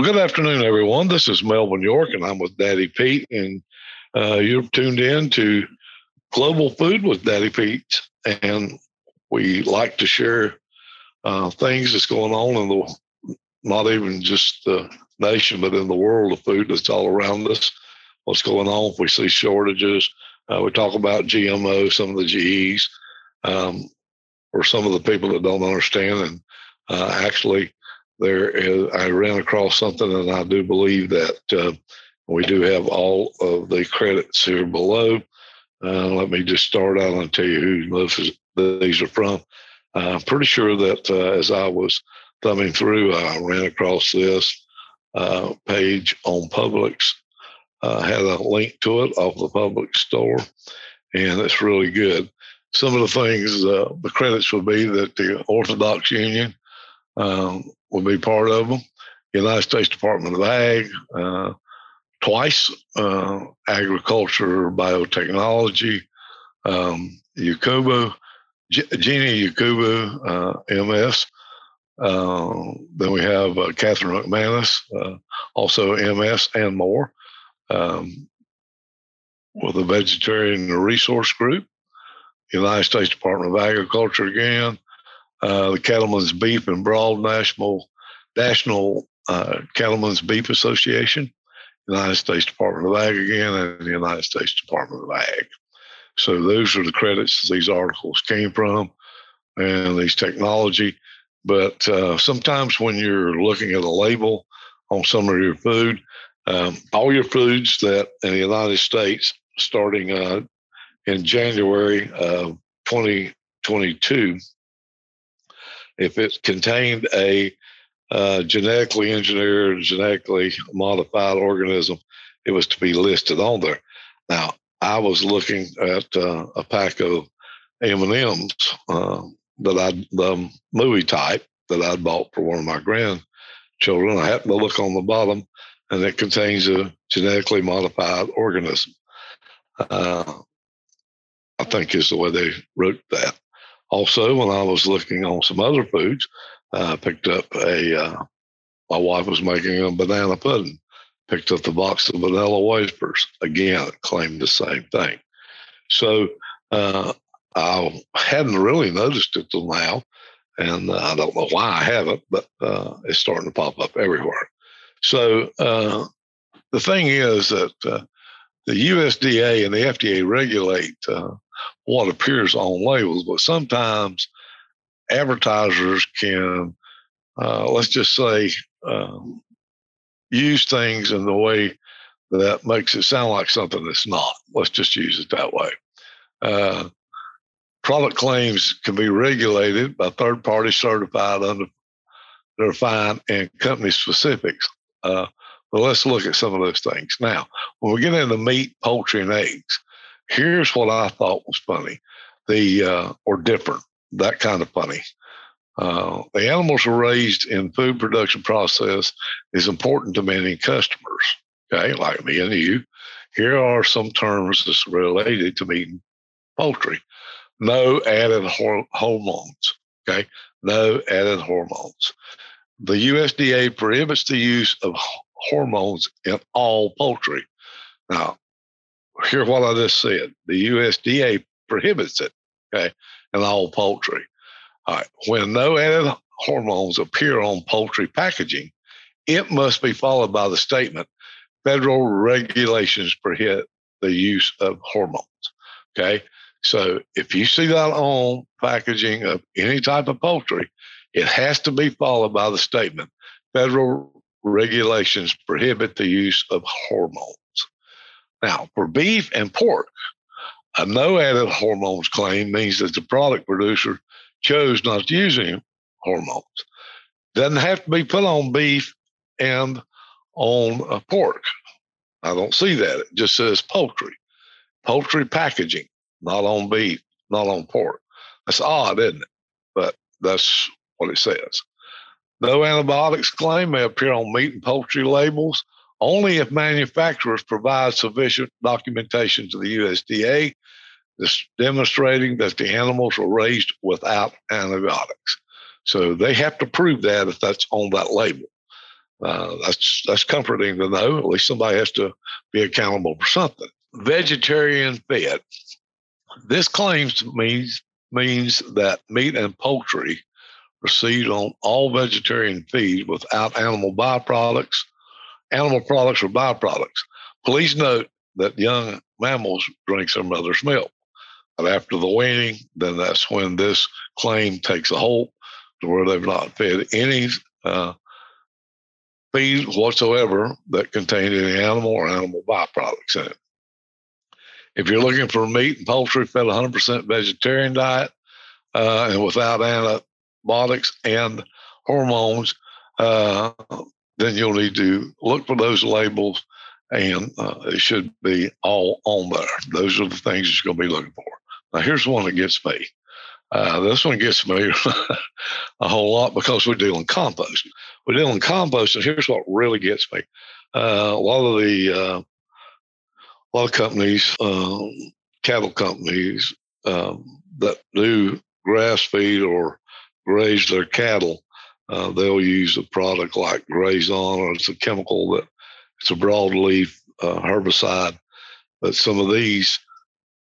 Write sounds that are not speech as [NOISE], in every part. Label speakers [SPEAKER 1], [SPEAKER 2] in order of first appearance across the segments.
[SPEAKER 1] Well, good afternoon, everyone. This is Melvin York, and I'm with Daddy Pete, and uh, you're tuned in to Global Food with Daddy Pete, and we like to share uh, things that's going on in the not even just the nation, but in the world of food that's all around us. What's going on? If we see shortages, uh, we talk about GMO, some of the GEs, um, or some of the people that don't understand, and uh, actually there is, I ran across something, and I do believe that uh, we do have all of the credits here below. Uh, let me just start out and tell you who these are from. Uh, I'm pretty sure that uh, as I was thumbing through, I ran across this uh, page on Publix. Uh, had a link to it off the Publix store, and it's really good. Some of the things, the credits would be that the Orthodox Union um, will be part of them. United States Department of Ag, uh, twice, uh, Agriculture, Biotechnology, um, Yakubu, G- Jeannie Yakubu, uh, MS. Uh, then we have uh, Catherine McManus, uh, also MS and more, um, with the Vegetarian Resource Group, United States Department of Agriculture again, uh, the Cattlemen's Beef and Broad National National uh, Cattlemen's Beef Association, United States Department of Ag again, and the United States Department of Ag. So those are the credits these articles came from, and these technology. But uh, sometimes when you're looking at a label on some of your food, um, all your foods that in the United States, starting uh, in January of 2022, if it contained a uh, genetically engineered, genetically modified organism, it was to be listed on there. Now, I was looking at uh, a pack of M&Ms uh, that I, the movie type that I'd bought for one of my grandchildren. I happened to look on the bottom, and it contains a genetically modified organism. Uh, I think is the way they wrote that. Also, when I was looking on some other foods, I picked up a, uh, my wife was making a banana pudding, picked up the box of vanilla wafers. Again, it claimed the same thing. So uh, I hadn't really noticed it till now. And I don't know why I haven't, but uh, it's starting to pop up everywhere. So uh, the thing is that uh, the USDA and the FDA regulate what appears on labels, but sometimes advertisers can, uh, let's just say, um, use things in the way that makes it sound like something that's not. Let's just use it that way. Uh, product claims can be regulated by third party certified under their fine and company specifics. Uh, but let's look at some of those things. Now, when we get into meat, poultry, and eggs, here's what I thought was funny, the uh, or different, that kind of funny. Uh, the animals are raised in food production process is important to many customers. Okay, like me and you. Here are some terms that's related to meat and poultry. No added hor- hormones. Okay, no added hormones. The USDA prohibits the use of hormones in all poultry. Now, hear what I just said. The USDA prohibits it, okay, in all poultry. All right. When no added hormones appear on poultry packaging, it must be followed by the statement federal regulations prohibit the use of hormones. Okay. So if you see that on packaging of any type of poultry, it has to be followed by the statement federal regulations prohibit the use of hormones. Now, for beef and pork, a no added hormones claim means that the product producer chose not to use any hormones. Doesn't have to be put on beef and on uh, pork. I don't see that. It just says poultry, poultry packaging, not on beef, not on pork. That's odd, isn't it? But that's what it says. No antibiotics claim may appear on meat and poultry labels only if manufacturers provide sufficient documentation to the USDA demonstrating that the animals were raised without antibiotics. So they have to prove that if that's on that label. Uh, that's that's comforting to know. At least somebody has to be accountable for something. Vegetarian fed. This claims means means that meat and poultry received on all vegetarian feed without animal byproducts, animal products or byproducts. Please note that young mammals drink their mother's milk. But after the weaning, then that's when this claim takes a hold to where they've not fed any uh, feed whatsoever that contained any animal or animal byproducts in it. If you're looking for meat and poultry fed 100% vegetarian diet uh, and without antibiotics and hormones, uh, then you'll need to look for those labels and uh, it should be all on there. Those are the things you're going to be looking for. Now, here's one that gets me. Uh, this one gets me [LAUGHS] a whole lot because we're dealing compost. We're dealing compost, and here's what really gets me. Uh, a lot of the uh, a lot of companies, um, cattle companies um, that do grass feed or graze their cattle, uh, they'll use a product like Grazon, or it's a chemical that it's a broadleaf uh, herbicide. But some of these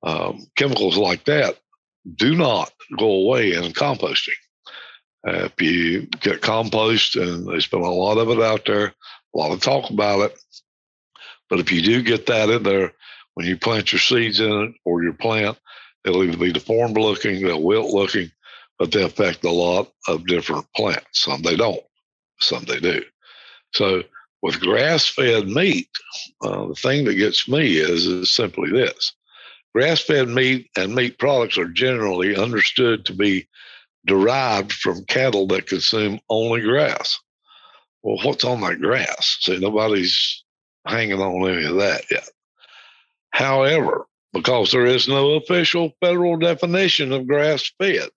[SPEAKER 1] um, chemicals like that do not go away in composting. Uh, if you get compost, and there's been a lot of it out there, a lot of talk about it, but if you do get that in there, when you plant your seeds in it or your plant, it'll either be deformed looking, they'll wilt looking, but they affect a lot of different plants. Some they don't, some they do. So with grass fed meat, uh, the thing that gets me is, is simply this grass fed meat and meat products are generally understood to be derived from cattle that consume only grass. Well, what's on that grass? See, nobody's hanging on any of that yet. However, because there is no official federal definition of grass fed,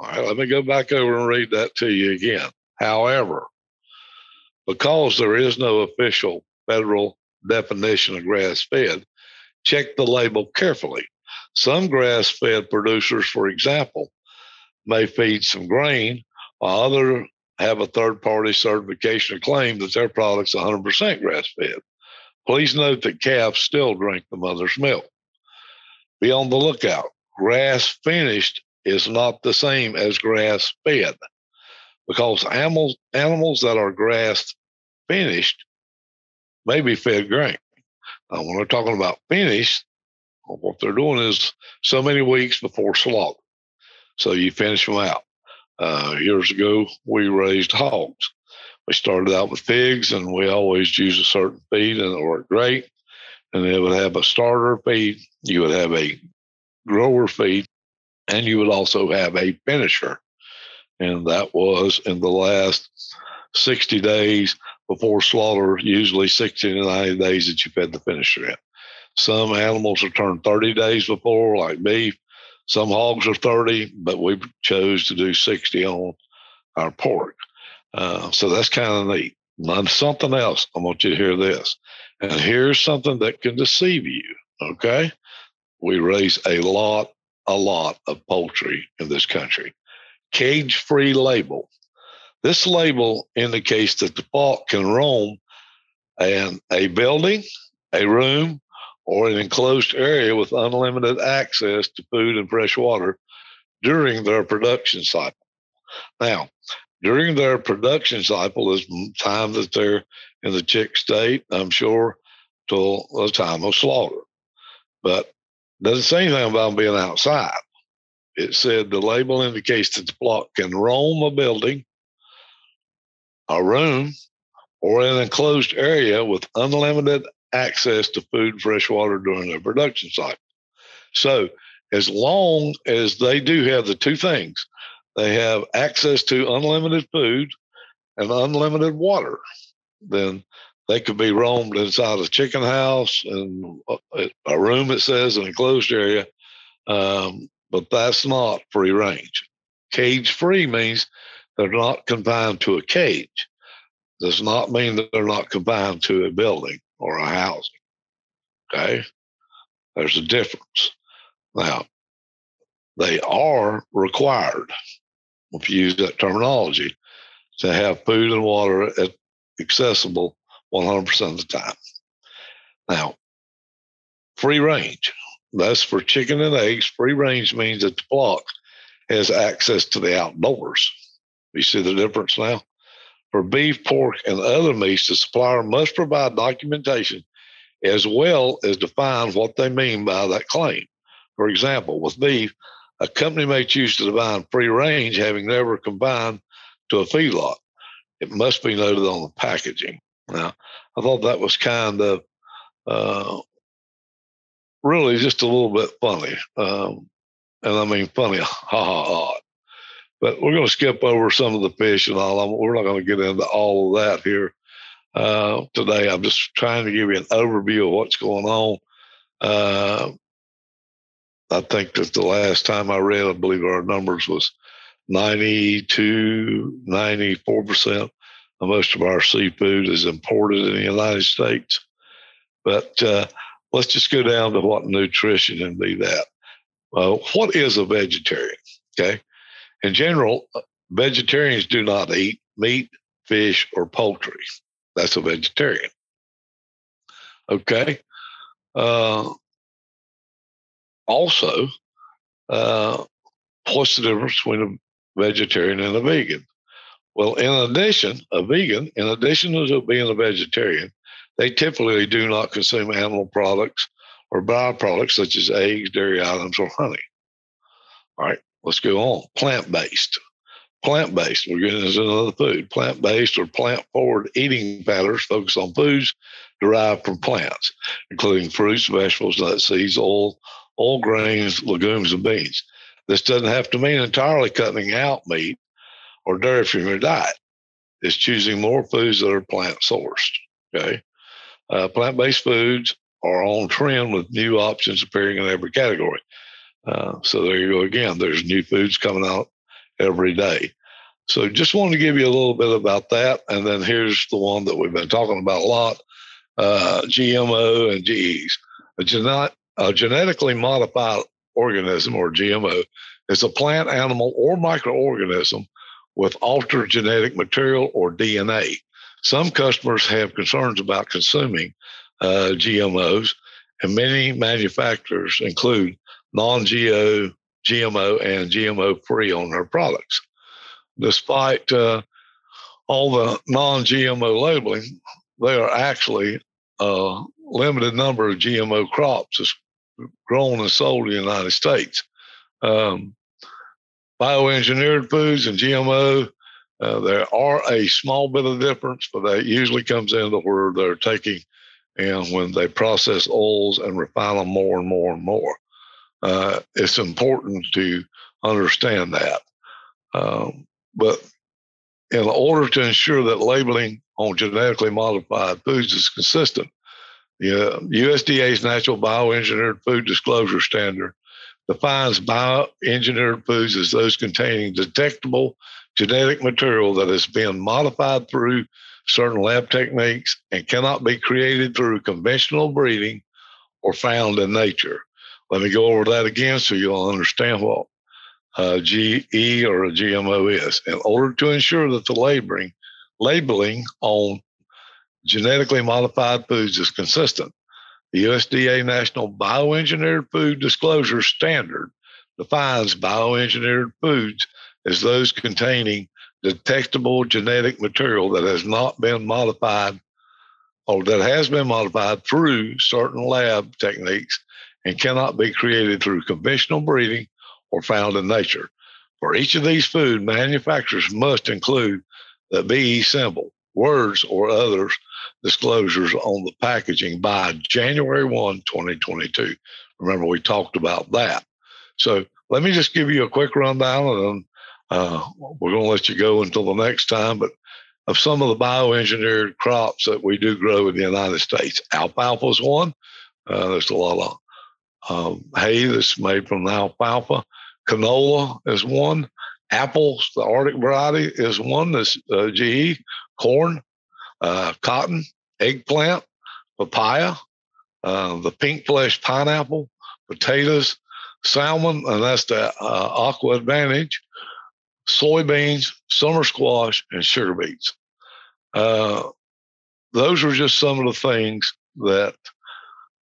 [SPEAKER 1] all right, let me go back over and read that to you again. However, because there is no official federal definition of grass fed, check the label carefully. Some grass fed producers, for example, may feed some grain, while others have a third party certification claim that their product's 100% grass fed. Please note that calves still drink the mother's milk. Be on the lookout. Grass finished is not the same as grass fed because animals, animals that are grass finished may be fed grain. Now, when we're talking about finished, what they're doing is so many weeks before slaughter. So you finish them out. Uh, years ago, we raised hogs. We started out with pigs, and we always use a certain feed, and it worked great. And it would have a starter feed, you would have a grower feed, and you would also have a finisher. And that was in the last 60 days before slaughter, usually 60 to 90 days that you fed the finisher in. Some animals are turned 30 days before, like beef. Some hogs are 30, but we chose to do 60 on our pork. Uh, so that's kind of neat. Now, something else, I want you to hear this. And here's something that can deceive you. Okay. We raise a lot, a lot of poultry in this country. Cage free label this label indicates that the fault can roam in a building, a room, or an enclosed area with unlimited access to food and fresh water during their production cycle. Now, during their production cycle is time that they're in the chick state, I'm sure, till the time of slaughter. But doesn't say anything about being outside. It said the label indicates that the flock can roam a building, a room, or an enclosed area with unlimited access to food and fresh water during their production cycle. So, as long as they do have the two things, they have access to unlimited food and unlimited water, then they could be roamed inside a chicken house and a room, it says, an enclosed area. Um, but that's not free range. Cage free means they're not confined to a cage. Does not mean that they're not confined to a building or a housing. Okay? There's a difference. Now, they are required, if you use that terminology, to have food and water at, accessible 100% of the time. Now, free range. That's for chicken and eggs. Free range means that the flock has access to the outdoors. You see the difference now? For beef, pork, and other meats, the supplier must provide documentation as well as define what they mean by that claim. For example, with beef, a company may choose to define free range having never combined to a feedlot. It must be noted on the packaging. Now, I thought that was kind of uh, really just a little bit funny. Um, and I mean funny, [LAUGHS] ha ha ha. But we're going to skip over some of the fish and all. We're not going to get into all of that here uh, today. I'm just trying to give you an overview of what's going on. Uh, I think that the last time I read, I believe our numbers was 92, 94% of most of our seafood is imported in the United States. But uh, let's just go down to what nutrition and be that. Uh, what is a vegetarian? Okay. In general, uh, vegetarians do not eat meat, fish, or poultry. That's a vegetarian. Okay. Uh, also, uh, what's the difference between a vegetarian and a vegan? Well, in addition, a vegan, in addition to being a vegetarian, they typically do not consume animal products or byproducts such as eggs, dairy items, or honey. All right, let's go on. Plant based. Plant based, we're getting into another food. Plant based or plant forward eating patterns focus on foods derived from plants, including fruits, vegetables, nuts, seeds, oil, all grains, legumes, and beans. This doesn't have to mean entirely cutting out meat or dairy from your diet. is choosing more foods that are plant sourced. Okay. Uh, plant based foods are on trend with new options appearing in every category. Uh, so there you go again. There's new foods coming out every day. So just wanted to give you a little bit about that. And then here's the one that we've been talking about a lot uh, GMO and GEs. A, genet- a genetically modified organism or GMO is a plant, animal, or microorganism with altered genetic material or DNA. Some customers have concerns about consuming uh, GMOs, and many manufacturers include non GMO, and GMO free on their products. Despite uh, all the non GMO labeling, there are actually a limited number of GMO crops grown and sold in the United States. Um, bioengineered foods and GMO uh, there are a small bit of difference, but that usually comes into where they're taking and when they process oils and refine them more and more and more. Uh, it's important to understand that. Um, but in order to ensure that labeling on genetically modified foods is consistent, the USDA's National Bioengineered Food Disclosure Standard defines bioengineered foods as those containing detectable genetic material that has been modified through certain lab techniques and cannot be created through conventional breeding or found in nature. Let me go over that again so you'll understand what uh, a GE or a GMO is. In order to ensure that the labeling, labeling on genetically modified foods is consistent, the USDA National Bioengineered Food Disclosure Standard defines bioengineered foods as those containing detectable genetic material that has not been modified or that has been modified through certain lab techniques and cannot be created through conventional breeding or found in nature. For each of these food, manufacturers must include the BE symbol, words, or others disclosures on the packaging by January 1, 2022. Remember, we talked about that. So let me just give you a quick rundown and uh, we're going to let you go until the next time, but of some of the bioengineered crops that we do grow in the United States, alfalfa is one. Uh, there's a lot of um, hay that's made from alfalfa. Canola is one. Apples, the Arctic variety, is one. That's uh, GE. Corn, uh, cotton, eggplant, papaya, uh, the pink flesh pineapple, potatoes, salmon, and that's the uh, AquAdvantage soybeans, summer squash, and sugar beets. Uh, those are just some of the things that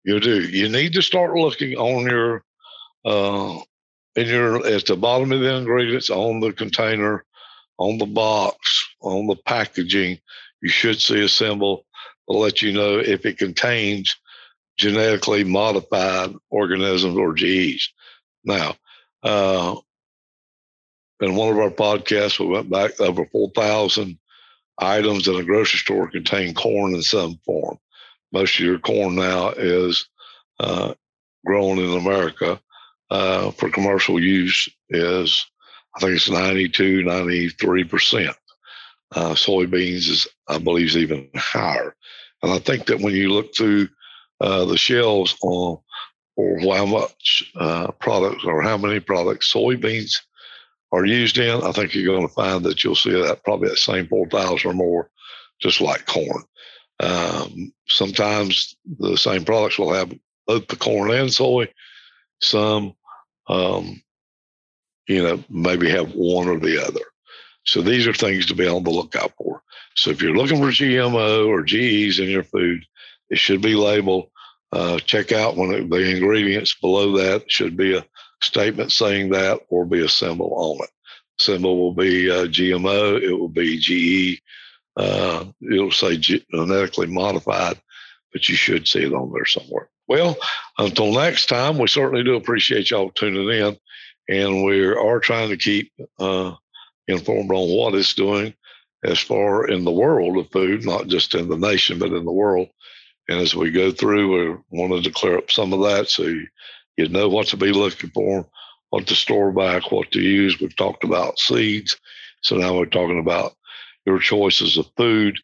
[SPEAKER 1] you do. You need to start looking on your uh, in your at the bottom of the ingredients on the container, on the box, on the packaging. You should see a symbol to let you know if it contains genetically modified organisms or GEs. Now, uh, in one of our podcasts, we went back over 4,000 items in a grocery store contain corn in some form. Most of your corn now is uh, grown in America uh, for commercial use is, I think it's 92, 93%. Uh, soybeans is, I believe, is even higher. And I think that when you look through uh, the shelves on or how much uh, products or how many products soybeans are used in, I think you're going to find that you'll see that probably that same 4,000 or more, just like corn. Um, sometimes the same products will have both the corn and soy. Some, um, you know, maybe have one or the other. So these are things to be on the lookout for. So if you're looking for GMO or GEs in your food, it should be labeled. Uh, check out when it, the ingredients below that should be a statement saying that or be a symbol on it. Symbol will be uh, GMO, it will be GE, uh, it'll say genetically modified, but you should see it on there somewhere. Well, until next time, we certainly do appreciate y'all tuning in, and we are trying to keep uh, informed on what it's doing as far in the world of food, not just in the nation, but in the world. And as we go through, we wanted to clear up some of that so you, you know what to be looking for, what to store back, what to use. We've talked about seeds. So now we're talking about your choices of food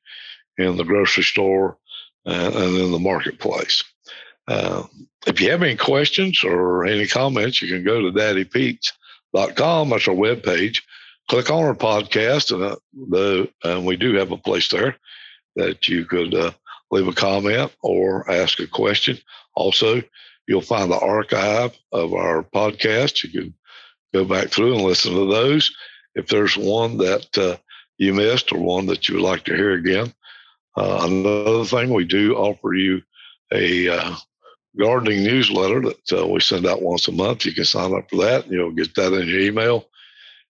[SPEAKER 1] in the grocery store and, and in the marketplace. Uh, if you have any questions or any comments, you can go to daddypete's.com. That's our webpage. Click on our podcast, and, uh, the, and we do have a place there that you could uh, leave a comment or ask a question. Also, you'll find the archive of our podcast. You can go back through and listen to those. If there's one that uh, you missed or one that you would like to hear again, uh, another thing, we do offer you a gardening newsletter that uh, we send out once a month. You can sign up for that. You'll get that in your email.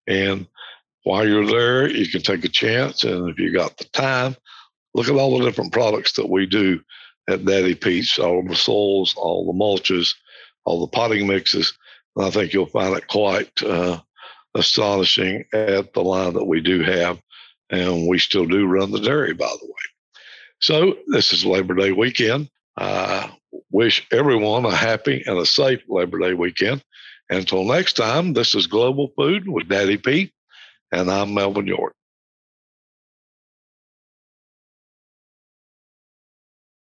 [SPEAKER 1] And while you're there, you can take a chance. And if you got the time, look at all the different products that we do at Daddy Pete's, all the soils, all the mulches, all the potting mixes. And I think you'll find it quite uh, astonishing at the line that we do have. And we still do run the dairy, by the way. So this is Labor Day weekend. I wish everyone a happy and a safe Labor Day weekend. Until next time, this is Global Food with Daddy Pete, and I'm Melvin York.